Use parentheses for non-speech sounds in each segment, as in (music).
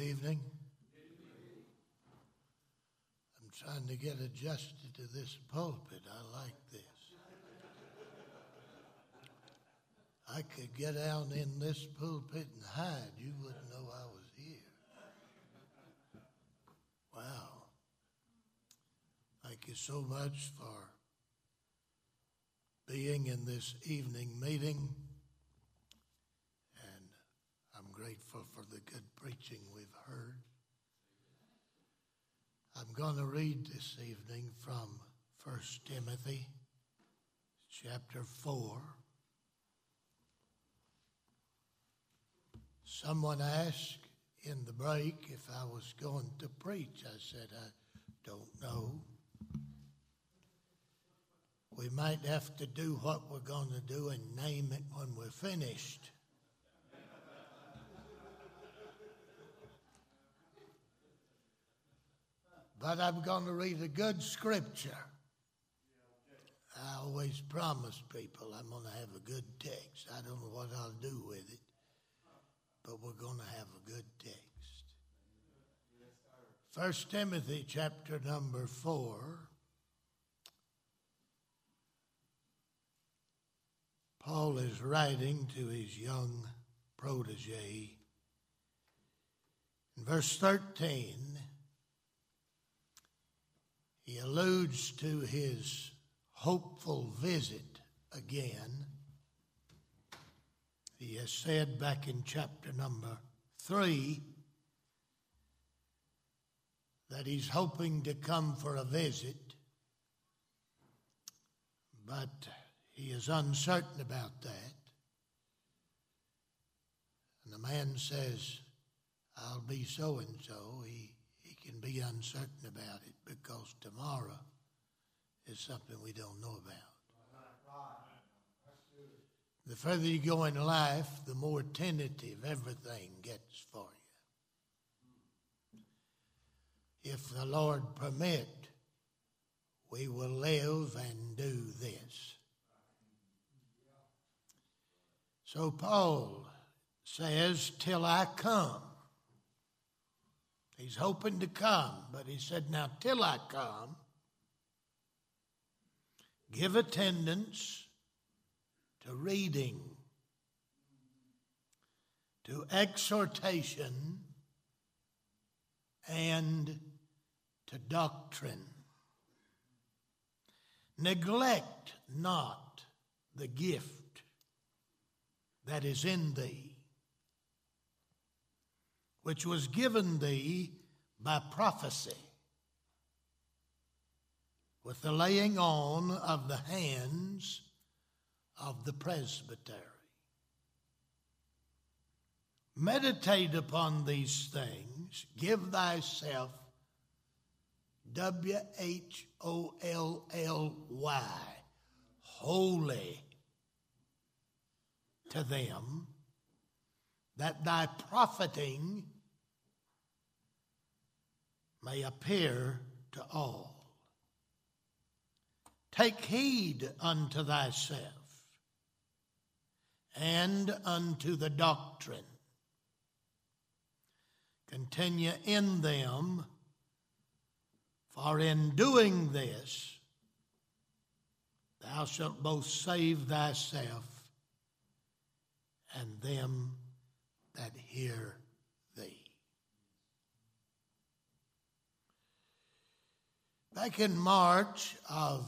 evening. I'm trying to get adjusted to this pulpit. I like this. I could get out in this pulpit and hide. You wouldn't know I was here. Wow. Thank you so much for being in this evening meeting. Grateful for the good preaching we've heard. I'm going to read this evening from 1 Timothy chapter 4. Someone asked in the break if I was going to preach. I said, I don't know. We might have to do what we're going to do and name it when we're finished. But I'm going to read a good scripture. I always promise people I'm going to have a good text. I don't know what I'll do with it but we're going to have a good text. First Timothy chapter number 4. Paul is writing to his young protege. In verse 13, he alludes to his hopeful visit again he has said back in chapter number three that he's hoping to come for a visit, but he is uncertain about that. And the man says, I'll be so and so. He, be uncertain about it because tomorrow is something we don't know about. The further you go in life, the more tentative everything gets for you. If the Lord permit, we will live and do this. So Paul says, Till I come. He's hoping to come, but he said, Now, till I come, give attendance to reading, to exhortation, and to doctrine. Neglect not the gift that is in thee, which was given thee by prophecy, with the laying on of the hands of the presbytery. Meditate upon these things, give thyself, W H O L L Y, holy to them, that thy profiting may appear to all. Take heed unto thyself and unto the doctrine. Continue in them, for in doing this, thou shalt both save thyself and them hear thee. Back in March of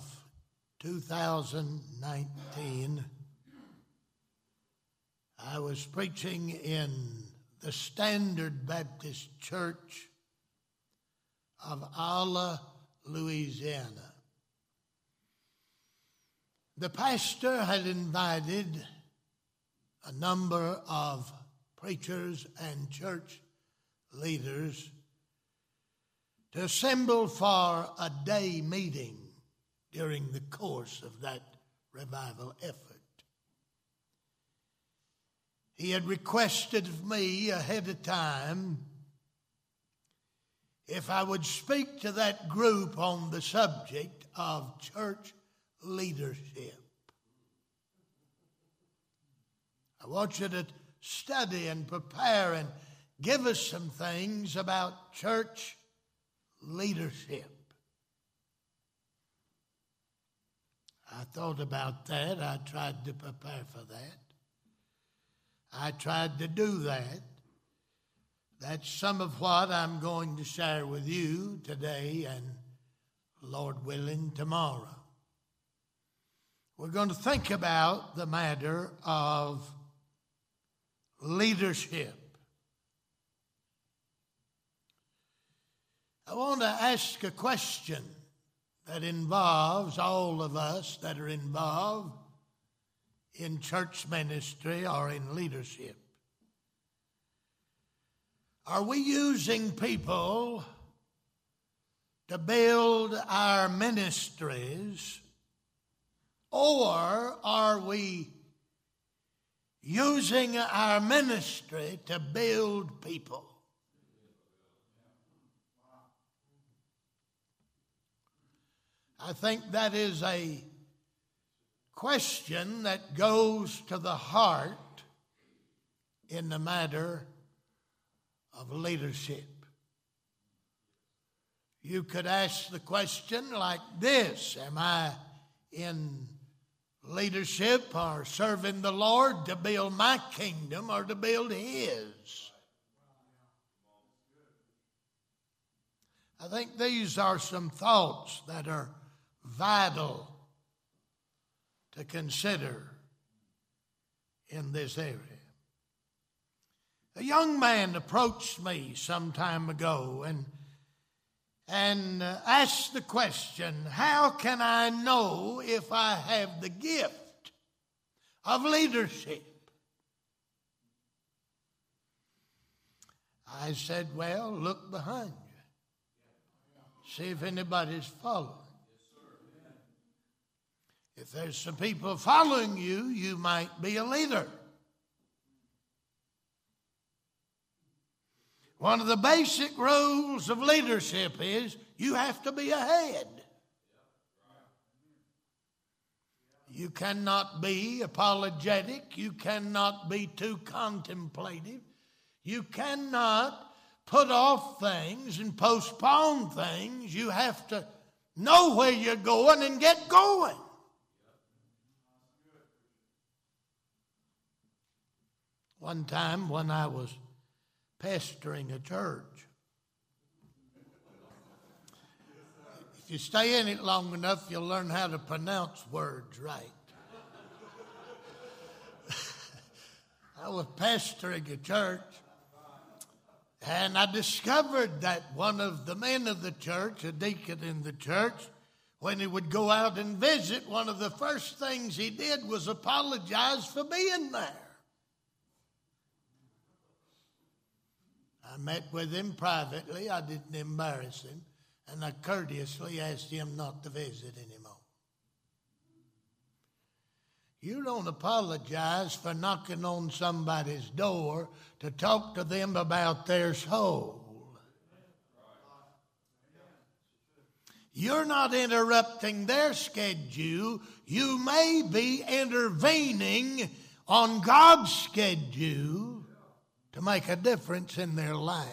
2019, I was preaching in the Standard Baptist Church of Olla, Louisiana. The pastor had invited a number of preachers and church leaders to assemble for a day meeting during the course of that revival effort. He had requested of me ahead of time if I would speak to that group on the subject of church leadership. I want you to study and prepare and give us some things about church leadership. I thought about that. I tried to prepare for that. I tried to do that. That's some of what I'm going to share with you today and, Lord willing, tomorrow. We're going to think about the matter of leadership. I want to ask a question that involves all of us that are involved in church ministry or in leadership. Are we using people to build our ministries, or are we using our ministry to build people? I think that is a question that goes to the heart in the matter of leadership. You could ask the question like this Am I in leadership or serving the Lord to build my kingdom or to build His? I think these are some thoughts that are vital to consider in this area. A young man approached me some time ago and, and uh, asked the question How can I know if I have the gift of leadership? I said, Well, look behind you, see if anybody's following. If there's some people following you, you might be a leader. One of the basic rules of leadership is you have to be ahead. You cannot be apologetic. You cannot be too contemplative. You cannot put off things and postpone things. You have to know where you're going and get going. One time when I was pastoring a church, if you stay in it long enough, you'll learn how to pronounce words right. (laughs) I was pastoring a church, and I discovered that one of the men of the church, a deacon in the church, when he would go out and visit, one of the first things he did was apologize for being there. I met with him privately. I didn't embarrass him. And I courteously asked him not to visit anymore. You don't apologize for knocking on somebody's door to talk to them about their soul. You're not interrupting their schedule. You may be intervening on God's schedule to make a difference in their life.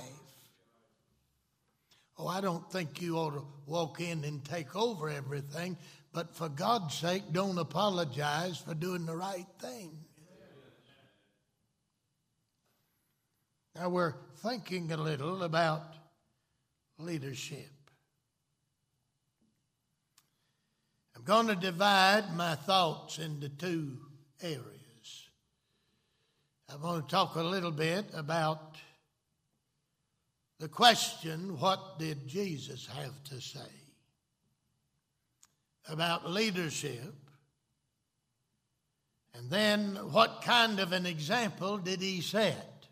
Oh, I don't think you ought to walk in and take over everything, but for God's sake, don't apologize for doing the right thing. Now we're thinking a little about leadership. I'm going to divide my thoughts into two areas. I want to talk a little bit about the question what did Jesus have to say about leadership? And then what kind of an example did he set?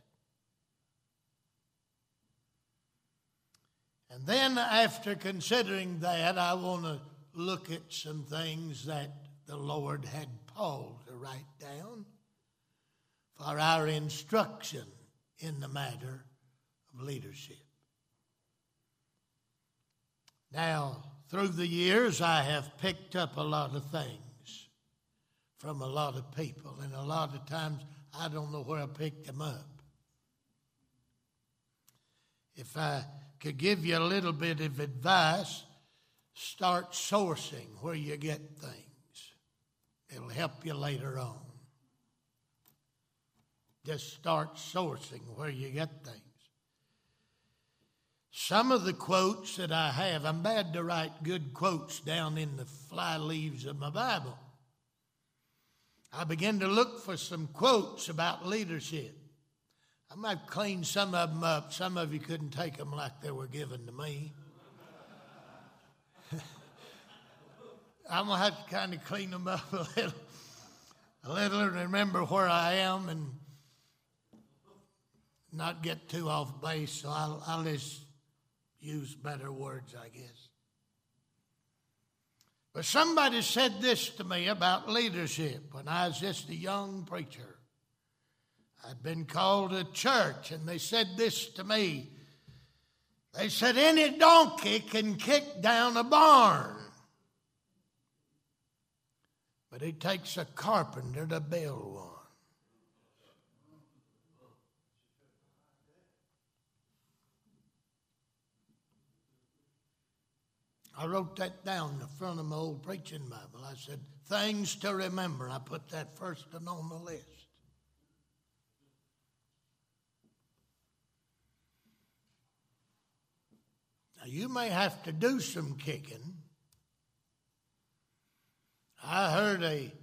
And then, after considering that, I want to look at some things that the Lord had Paul to write down for our instruction in the matter of leadership. Now, through the years, I have picked up a lot of things from a lot of people, and a lot of times I don't know where I picked them up. If I could give you a little bit of advice, start sourcing where you get things. It'll help you later on. Just start sourcing where you get things. Some of the quotes that I have, I'm bad to write good quotes down in the fly leaves of my Bible. I began to look for some quotes about leadership. I might clean some of them up. Some of you couldn't take them like they were given to me. (laughs) I'm going to have to kind of clean them up a little, a little and remember where I am and not get too off base. So I'll, I'll just use better words, I guess. But somebody said this to me about leadership when I was just a young preacher. I'd been called to church, and they said this to me. They said, Any donkey can kick down a barn, but it takes a carpenter to build one. I wrote that down in the front of my old preaching Bible. I said, things to remember. I put that first and on the list. Now, you may have to do some kicking. I heard a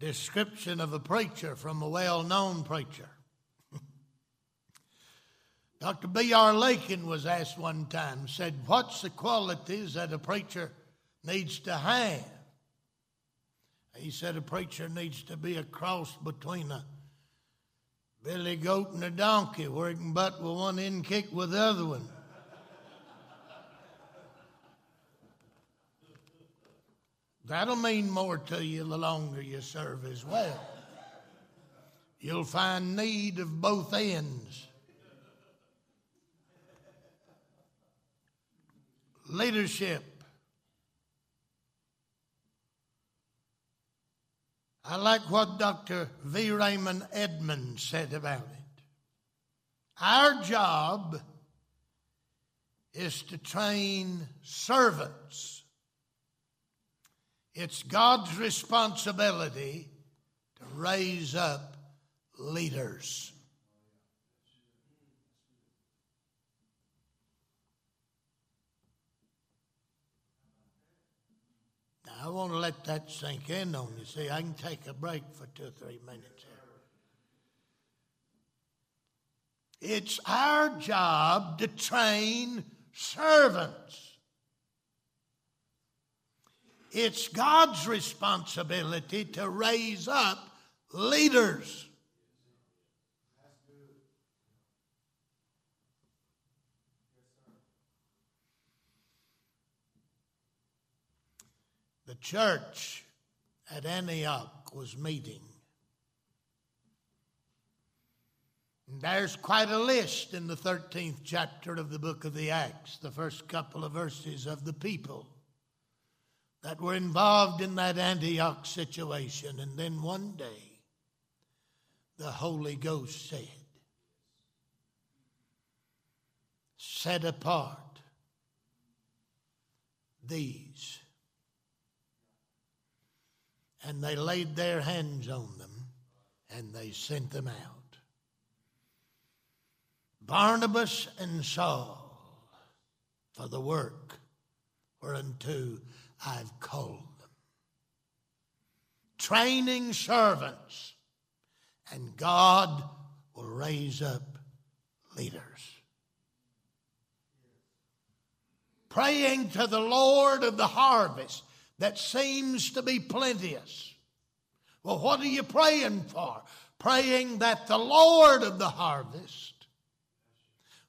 description of a preacher from a well known preacher. Dr. B.R. Lakin was asked one time, said, What's the qualities that a preacher needs to have? He said, A preacher needs to be a cross between a billy goat and a donkey, where he can butt with one end, kick with the other one. That'll mean more to you the longer you serve as well. You'll find need of both ends. Leadership. I like what Dr. V. Raymond Edman said about it. Our job is to train servants. It's God's responsibility to raise up leaders. I want to let that sink in on you. See, I can take a break for two or three minutes here. It's our job to train servants. It's God's responsibility to raise up leaders. The church at Antioch was meeting. And there's quite a list in the 13th chapter of the book of the Acts, the first couple of verses of the people that were involved in that Antioch situation. And then one day, the Holy Ghost said, Set apart these and they laid their hands on them and they sent them out. Barnabas and Saul for the work whereunto I've called them. Training servants, and God will raise up leaders. Praying to the Lord of the harvest that seems to be plenteous. Well, what are you praying for? Praying that the Lord of the harvest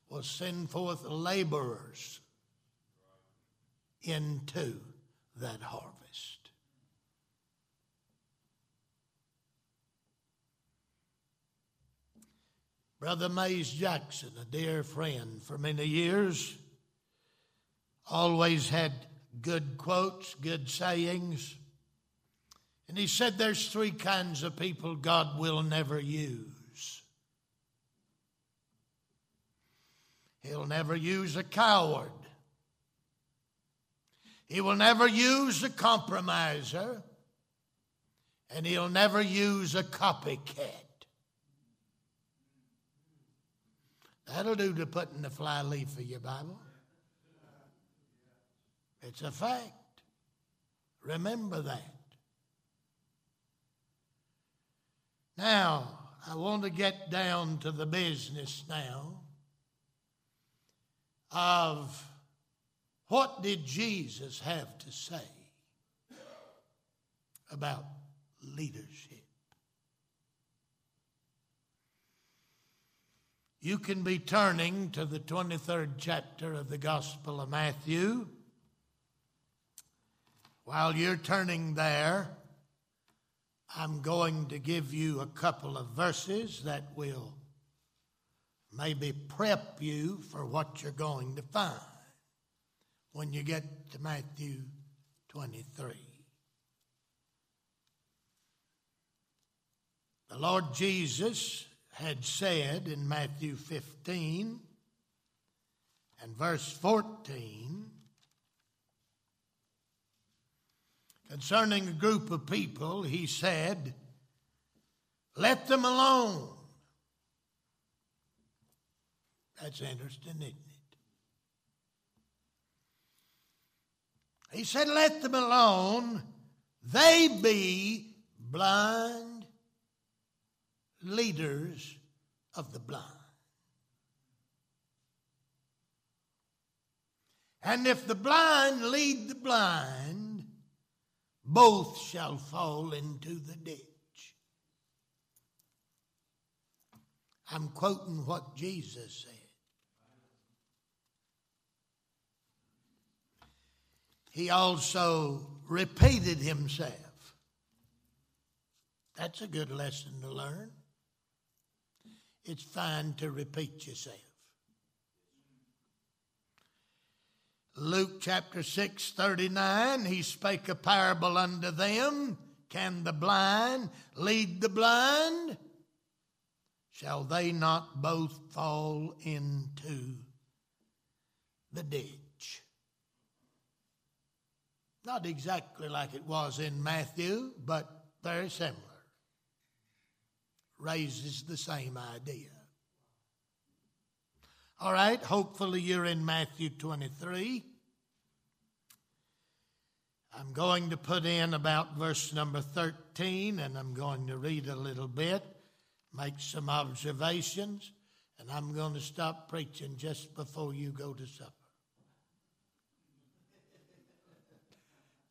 will send forth laborers into that harvest. Brother Mays Jackson, a dear friend for many years, always had good quotes, good sayings. And he said there's three kinds of people God will never use. He'll never use a coward. He will never use a compromiser. And he'll never use a copycat. That'll do to put in the flyleaf of your Bible. It's a fact. Remember that. Now, I want to get down to the business now of what did Jesus have to say about leadership? You can be turning to the 23rd chapter of the Gospel of Matthew. While you're turning there, I'm going to give you a couple of verses that will maybe prep you for what you're going to find when you get to Matthew 23. The Lord Jesus had said in Matthew 15 and verse 14 concerning a group of people, he said, Let them alone. That's interesting, isn't it? He said, Let them alone. They be blind leaders of the blind. And if the blind lead the blind, both shall fall into the ditch. I'm quoting what Jesus said. He also repeated himself. That's a good lesson to learn. It's fine to repeat yourself. Luke chapter 6, 39, he spake a parable unto them. Can the blind lead the blind? Shall they not both fall into the ditch? Not exactly like it was in Matthew, but very similar. Raises the same idea. All right, hopefully you're in Matthew 23. I'm going to put in about verse number 13 and I'm going to read a little bit, make some observations, and I'm going to stop preaching just before you go to supper.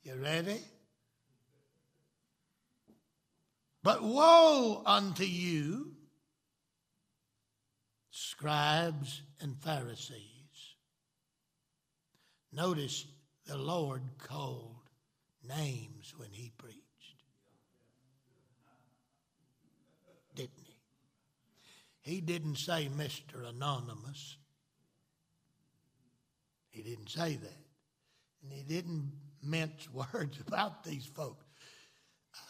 You ready? But woe unto you scribes and Pharisees. Notice the Lord called names when he preached. Didn't he? He didn't say Mr. Anonymous. He didn't say that. And he didn't mince (laughs) words about these folks.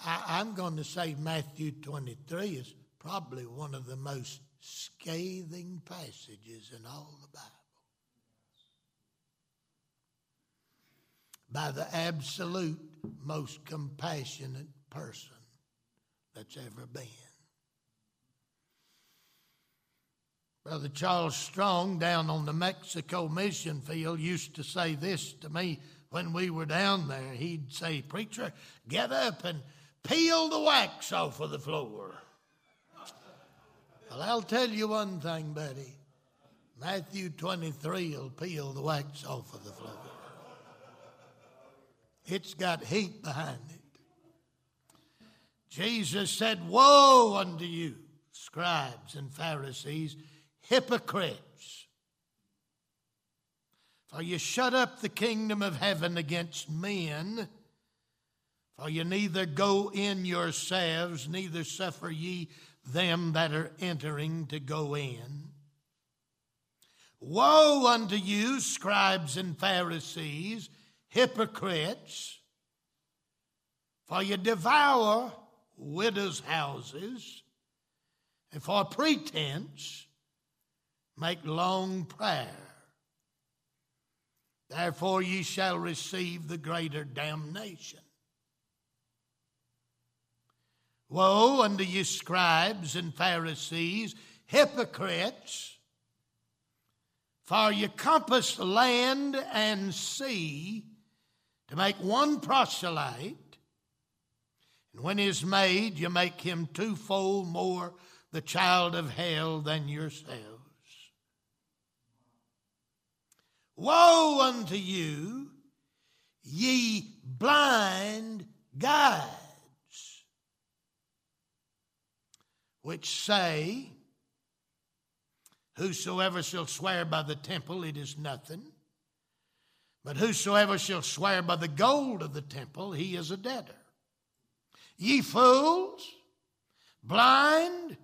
I, am going to say Matthew 23 is probably one of the most scathing passages in all the Bible. By the absolute most compassionate person that's ever been. Brother Charles Strong down on the Mexico mission field used to say this to me when we were down there. He'd say, Preacher, get up and peel the wax off of the floor. Well, I'll tell you one thing, Betty. Matthew 23 will peel the wax off of the floor. It's got heat behind it. Jesus said, Woe unto you, scribes and Pharisees, hypocrites! For you shut up the kingdom of heaven against men. For you neither go in yourselves, neither suffer ye them that are entering to go in. Woe unto you, scribes and Pharisees, hypocrites, for you devour widows' houses, and for pretense make long prayer. Therefore ye shall receive the greater damnation. Woe unto you, scribes and Pharisees, hypocrites! For you compass land and sea to make one proselyte, and when he is made, you make him twofold more the child of hell than yourselves. Woe unto you, ye blind guides, which say, Whosoever shall swear by the temple, it is nothing. But whosoever shall swear by the gold of the temple, he is a debtor. Ye fools, blind,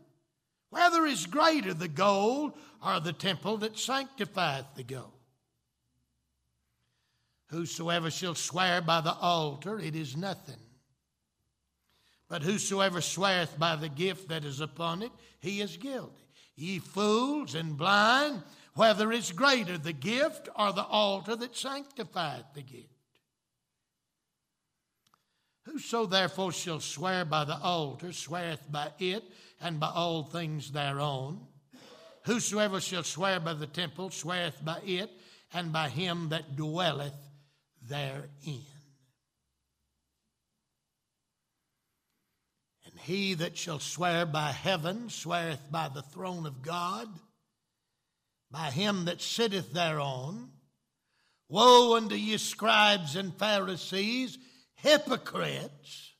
whether is greater the gold or the temple that sanctifieth the gold? Whosoever shall swear by the altar, it is nothing. But whosoever sweareth by the gift that is upon it, he is guilty. Ye fools and blind, whether is greater the gift or the altar that sanctifieth the gift. Whoso therefore shall swear by the altar sweareth by it and by all things thereon. Whosoever shall swear by the temple sweareth by it and by him that dwelleth therein. He that shall swear by heaven sweareth by the throne of God, by him that sitteth thereon. Woe unto ye, scribes and Pharisees, hypocrites!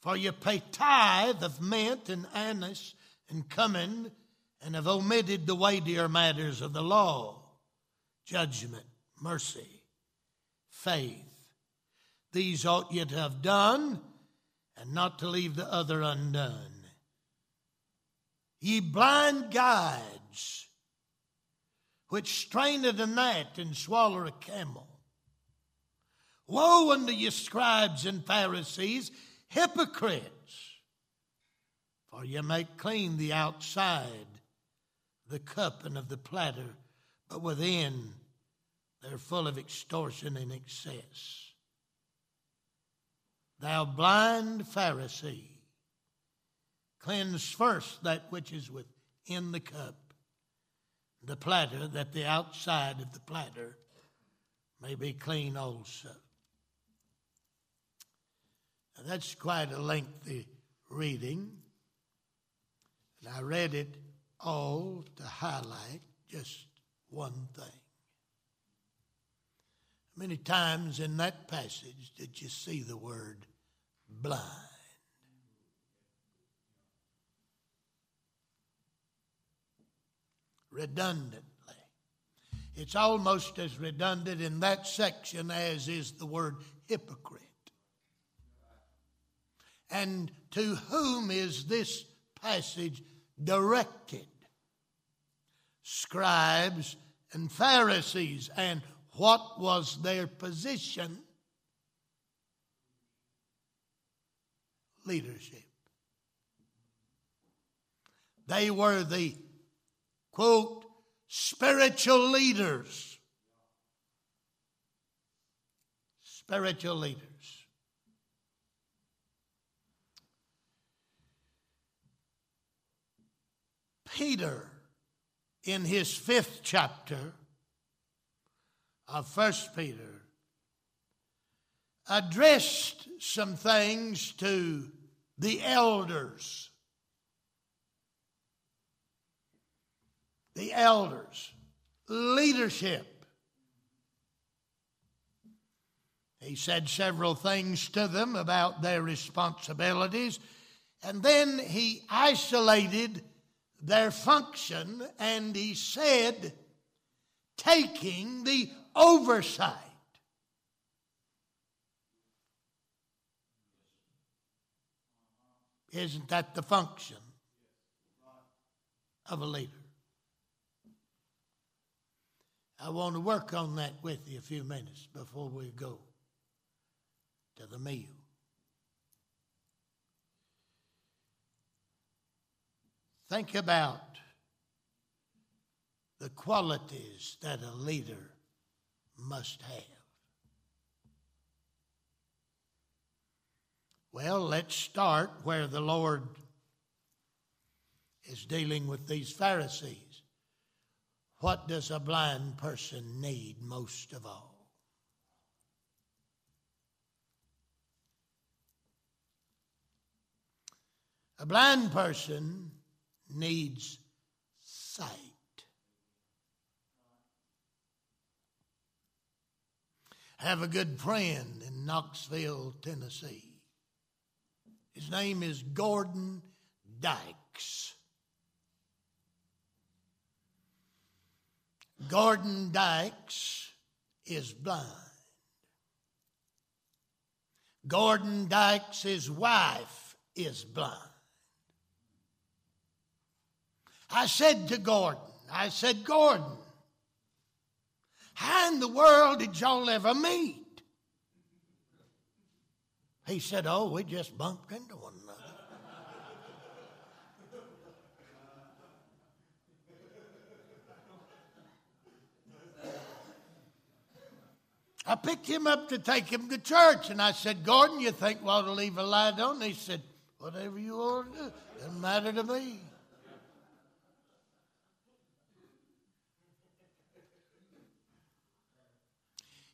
For ye pay tithe of mint and anise and cumin, and have omitted the weightier matters of the law judgment, mercy, faith. These ought ye to have done and not to leave the other undone. Ye blind guides, which strain at a gnat and swallow a camel. Woe unto you, scribes and Pharisees, hypocrites! For ye make clean the outside, the cup and of the platter, but within they're full of extortion and excess. Thou blind Pharisee, cleanse first that which is within the cup, the platter, that the outside of the platter may be clean also. Now that's quite a lengthy reading. And I read it all to highlight just one thing. Many times in that passage did you see the word blind? Redundantly. It's almost as redundant in that section as is the word hypocrite. And to whom is this passage directed? Scribes and Pharisees and what was their position? Leadership. They were the, quote, spiritual leaders. Spiritual leaders. Peter, in his fifth chapter, of First Peter addressed some things to the elders. The elders, leadership. He said several things to them about their responsibilities, and then he isolated their function and he said, taking the oversight. Isn't that the function of a leader? I want to work on that with you a few minutes before we go to the meal. Think about the qualities that a leader must have. Well, let's start where the Lord is dealing with these Pharisees. What does a blind person need most of all? A blind person needs sight. Have a good friend in Knoxville, Tennessee. His name is Gordon Dykes. Gordon Dykes is blind. Gordon Dykes' wife is blind. I said to Gordon, I said, Gordon, how in the world did y'all ever meet? He said, Oh, we just bumped into one another. I picked him up to take him to church, and I said, Gordon, you think we ought to leave a light on? He said, Whatever you want to do, doesn't matter to me.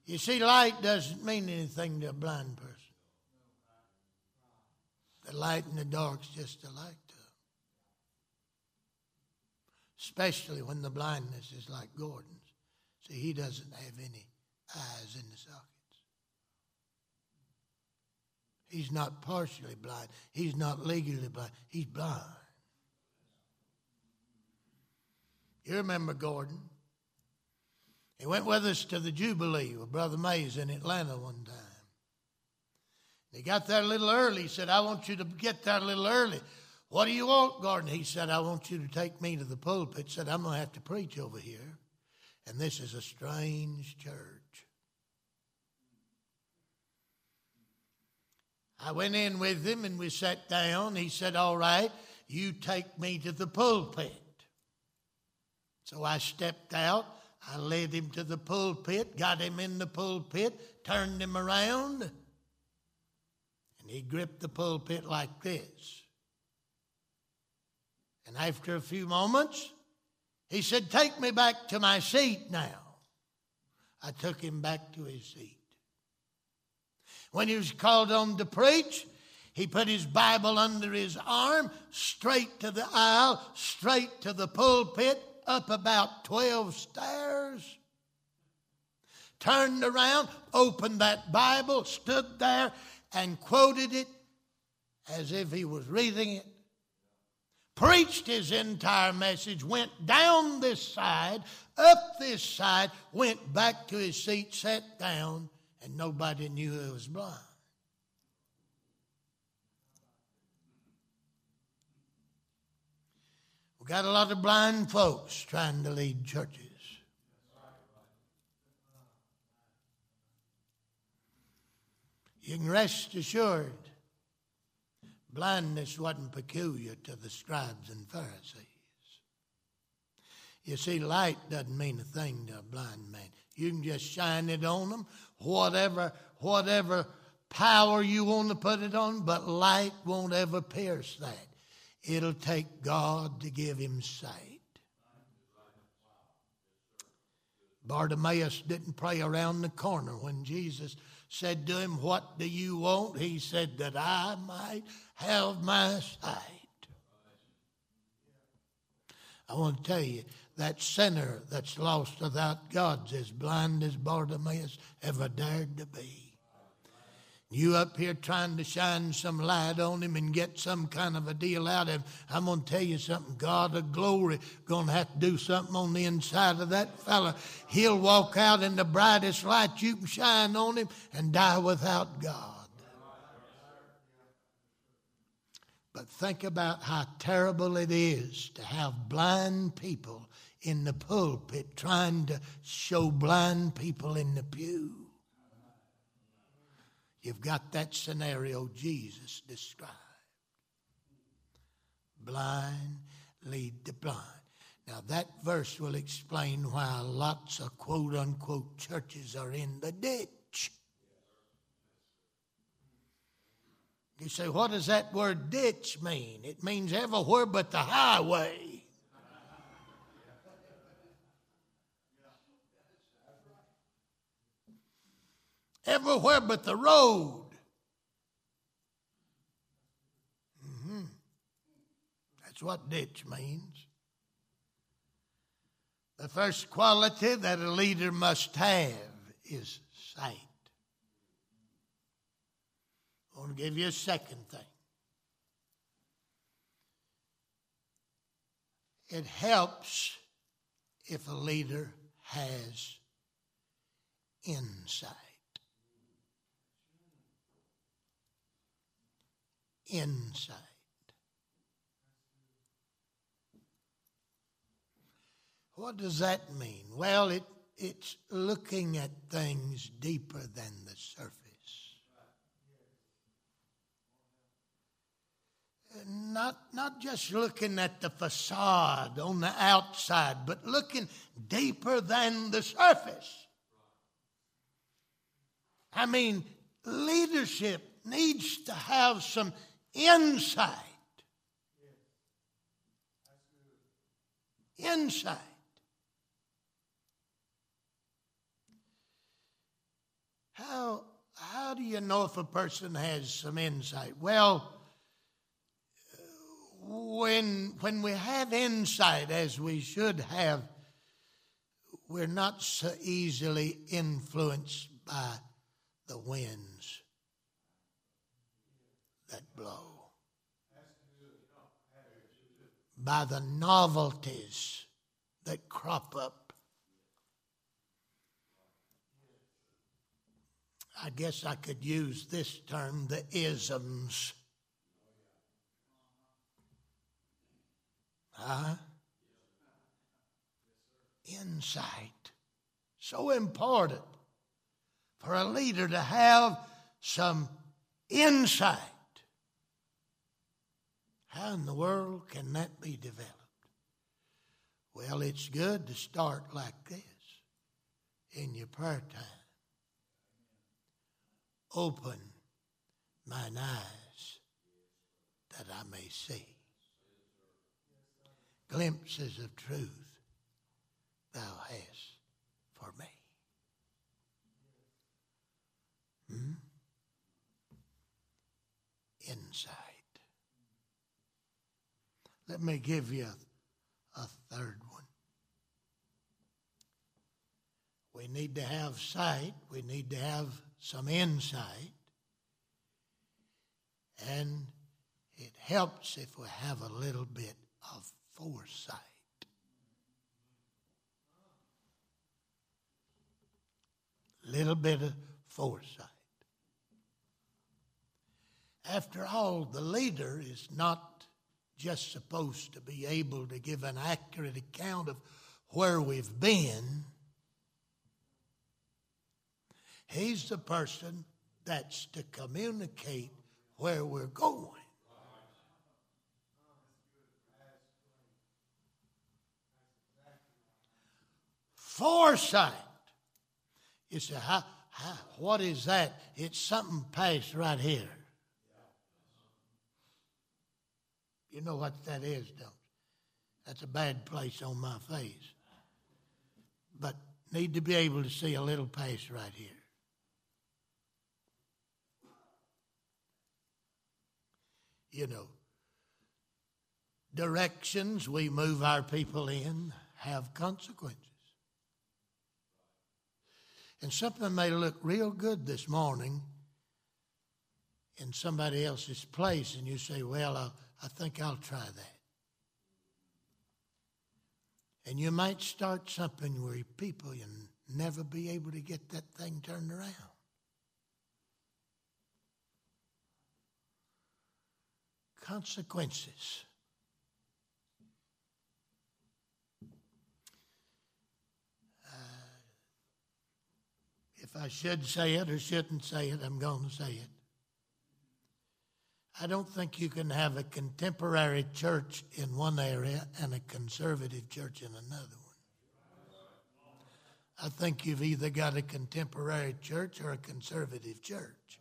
You see, light doesn't mean anything to a blind person. The light and the dark's just a light to them. Especially when the blindness is like Gordon's. See, he doesn't have any eyes in the sockets. He's not partially blind. He's not legally blind. He's blind. You remember Gordon? He went with us to the Jubilee with Brother Mays in Atlanta one time. He got there a little early. He said, I want you to get there a little early. What do you want, Gordon? He said, I want you to take me to the pulpit. He said, I'm going to have to preach over here. And this is a strange church. I went in with him and we sat down. He said, All right, you take me to the pulpit. So I stepped out I led him to the pulpit, got him in the pulpit, turned him around, and he gripped the pulpit like this. And after a few moments, he said, Take me back to my seat now. I took him back to his seat. When he was called on to preach, he put his Bible under his arm, straight to the aisle, straight to the pulpit, up about 12 stairs, turned around, opened that Bible, stood there, and quoted it as if he was reading it, preached his entire message, went down this side, up this side, went back to his seat, sat down, and nobody knew he was blind. We got a lot of blind folks trying to lead churches. You can rest assured, blindness wasn't peculiar to the scribes and Pharisees. You see, light doesn't mean a thing to a blind man. You can just shine it on them, whatever, whatever power you want to put it on, but light won't ever pierce that. It'll take God to give him sight. Bartimaeus didn't pray around the corner when Jesus said to him, What do you want? He said, That I might have my sight. I want to tell you, that sinner that's lost without God's as blind as Bartimaeus ever dared to be. You up here trying to shine some light on him and get some kind of a deal out of him. I'm going to tell you something. God of glory going to have to do something on the inside of that fella. He'll walk out in the brightest light you can shine on him and die without God. But think about how terrible it is to have blind people in the pulpit trying to show blind people in the pew. You've got that scenario Jesus described. Blind lead the blind. Now, that verse will explain why lots of quote unquote churches are in the ditch. You say, what does that word ditch mean? It means everywhere but the highway. Everywhere but the road. Mm-hmm. That's what ditch means. The first quality that a leader must have is sight. I want to give you a second thing. It helps if a leader has insight. Insight. What does that mean? Well, it, it's looking at things deeper than the surface. Not, not just looking at the facade on the outside, but looking deeper than the surface. I mean, leadership needs to have some insight. Insight. How, how do you know if a person has some insight? Well, when, when we have insight, as we should have, we're not so easily influenced by the winds that blow, by the novelties that crop up I guess I could use this term, the isms. Huh? Insight. So important for a leader to have some insight. How in the world can that be developed? Well, it's good to start like this in your prayer time. Open mine eyes that I may see. Glimpses of truth thou hast for me. Hmm? Insight. Let me give you a, third one. We need to have sight. We need to have some insight, and it helps if we have a little bit of foresight. Little bit of foresight. After all, the leader is not just supposed to be able to give an accurate account of where we've been He's the person that's to communicate where we're going. Foresight. You say, how, how, what is that? It's something past right here. You know what that is, don't you? That's a bad place on my face. But need to be able to see a little past right here. you know, directions we move our people in have consequences. And something may look real good this morning in somebody else's place, and you say, Well, I, I think I'll try that. And you might start something where people you never be able to get that thing turned around. consequences. Uh, if I should say it or shouldn't say it, I'm going to say it. I don't think you can have a contemporary church in one area and a conservative church in another one. I think you've either got a contemporary church or a conservative church.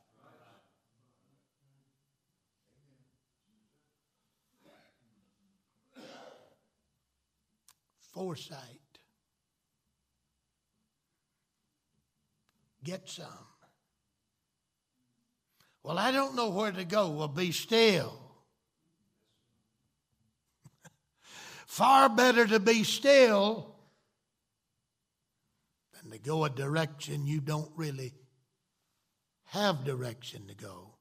Foresight. Get some. Well, I don't know where to go. Well, be still. (laughs) Far better to be still than to go a direction you don't really have direction to go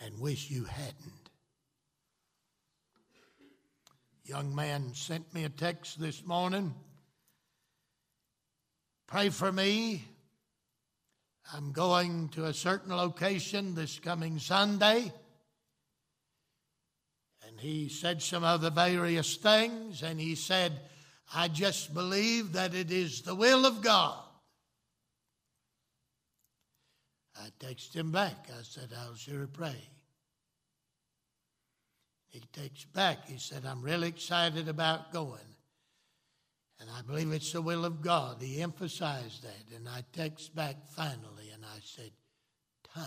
and wish you hadn't. Young man sent me a text this morning. Pray for me I'm going to a certain location this coming Sunday. And he said some other various things, and he said, I just believe that it is the will of God. I texted him back. I said, I'll sure pray. He texts back. He said, I'm really excited about going. And I believe it's the will of God. He emphasized that. And I text back finally and I said, Time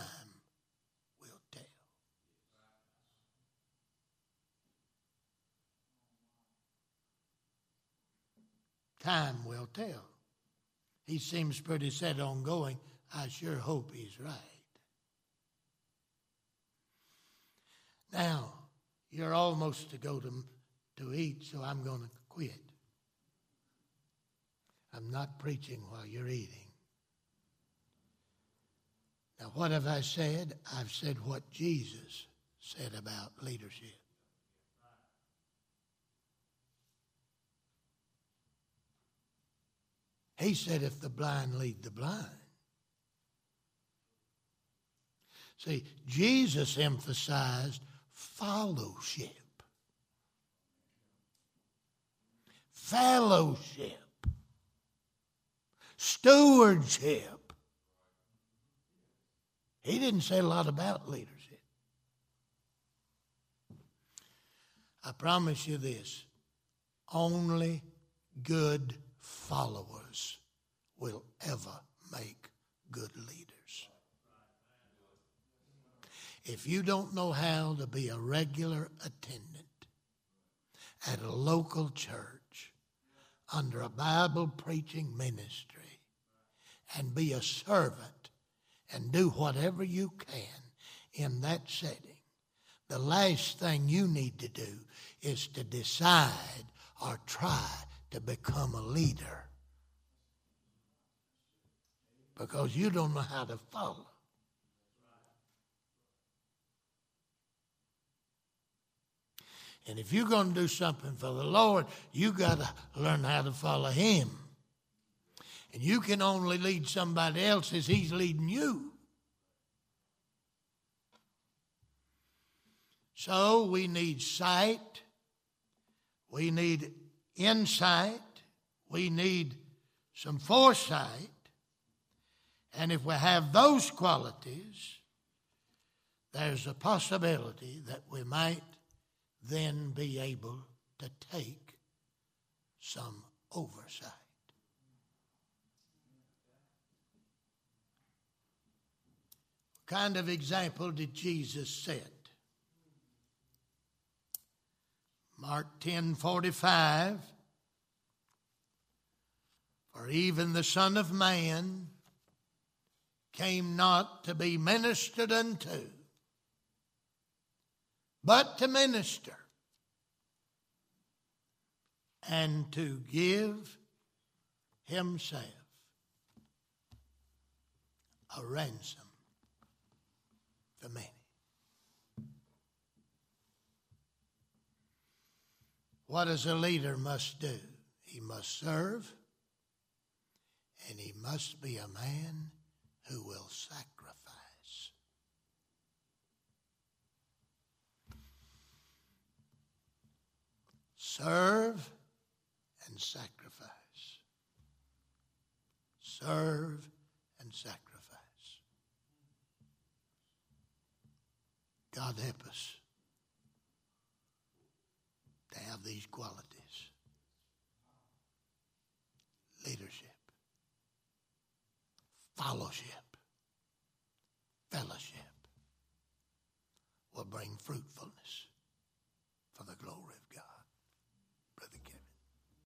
will tell. Time will tell. He seems pretty set on going. I sure hope he's right. Now, you're almost to go to, to eat, so I'm going to quit. I'm not preaching while you're eating. Now, what have I said? I've said what Jesus said about leadership. He said, if the blind lead the blind. See, Jesus emphasized fellowship. Fellowship stewardship. He didn't say a lot about leadership. I promise you this only good followers will ever make good leaders. If you don't know how to be a regular attendant at a local church under a Bible preaching ministry, and be a servant and do whatever you can in that setting. The last thing you need to do is to decide or try to become a leader because you don't know how to follow. And if you're going to do something for the Lord, you got to learn how to follow Him. And you can only lead somebody else as He's leading you. So we need sight, we need insight, we need some foresight. And if we have those qualities, there's a possibility that we might then be able to take some oversight. What kind of example did Jesus set? Mark 10 45. For even the Son of Man came not to be ministered unto, but to minister and to give himself a ransom for many. What does a leader must do? He must serve, and he must be a man who will sacrifice. Serve and sacrifice. Serve and sacrifice. God help us to have these qualities leadership, fellowship, fellowship will bring fruitfulness.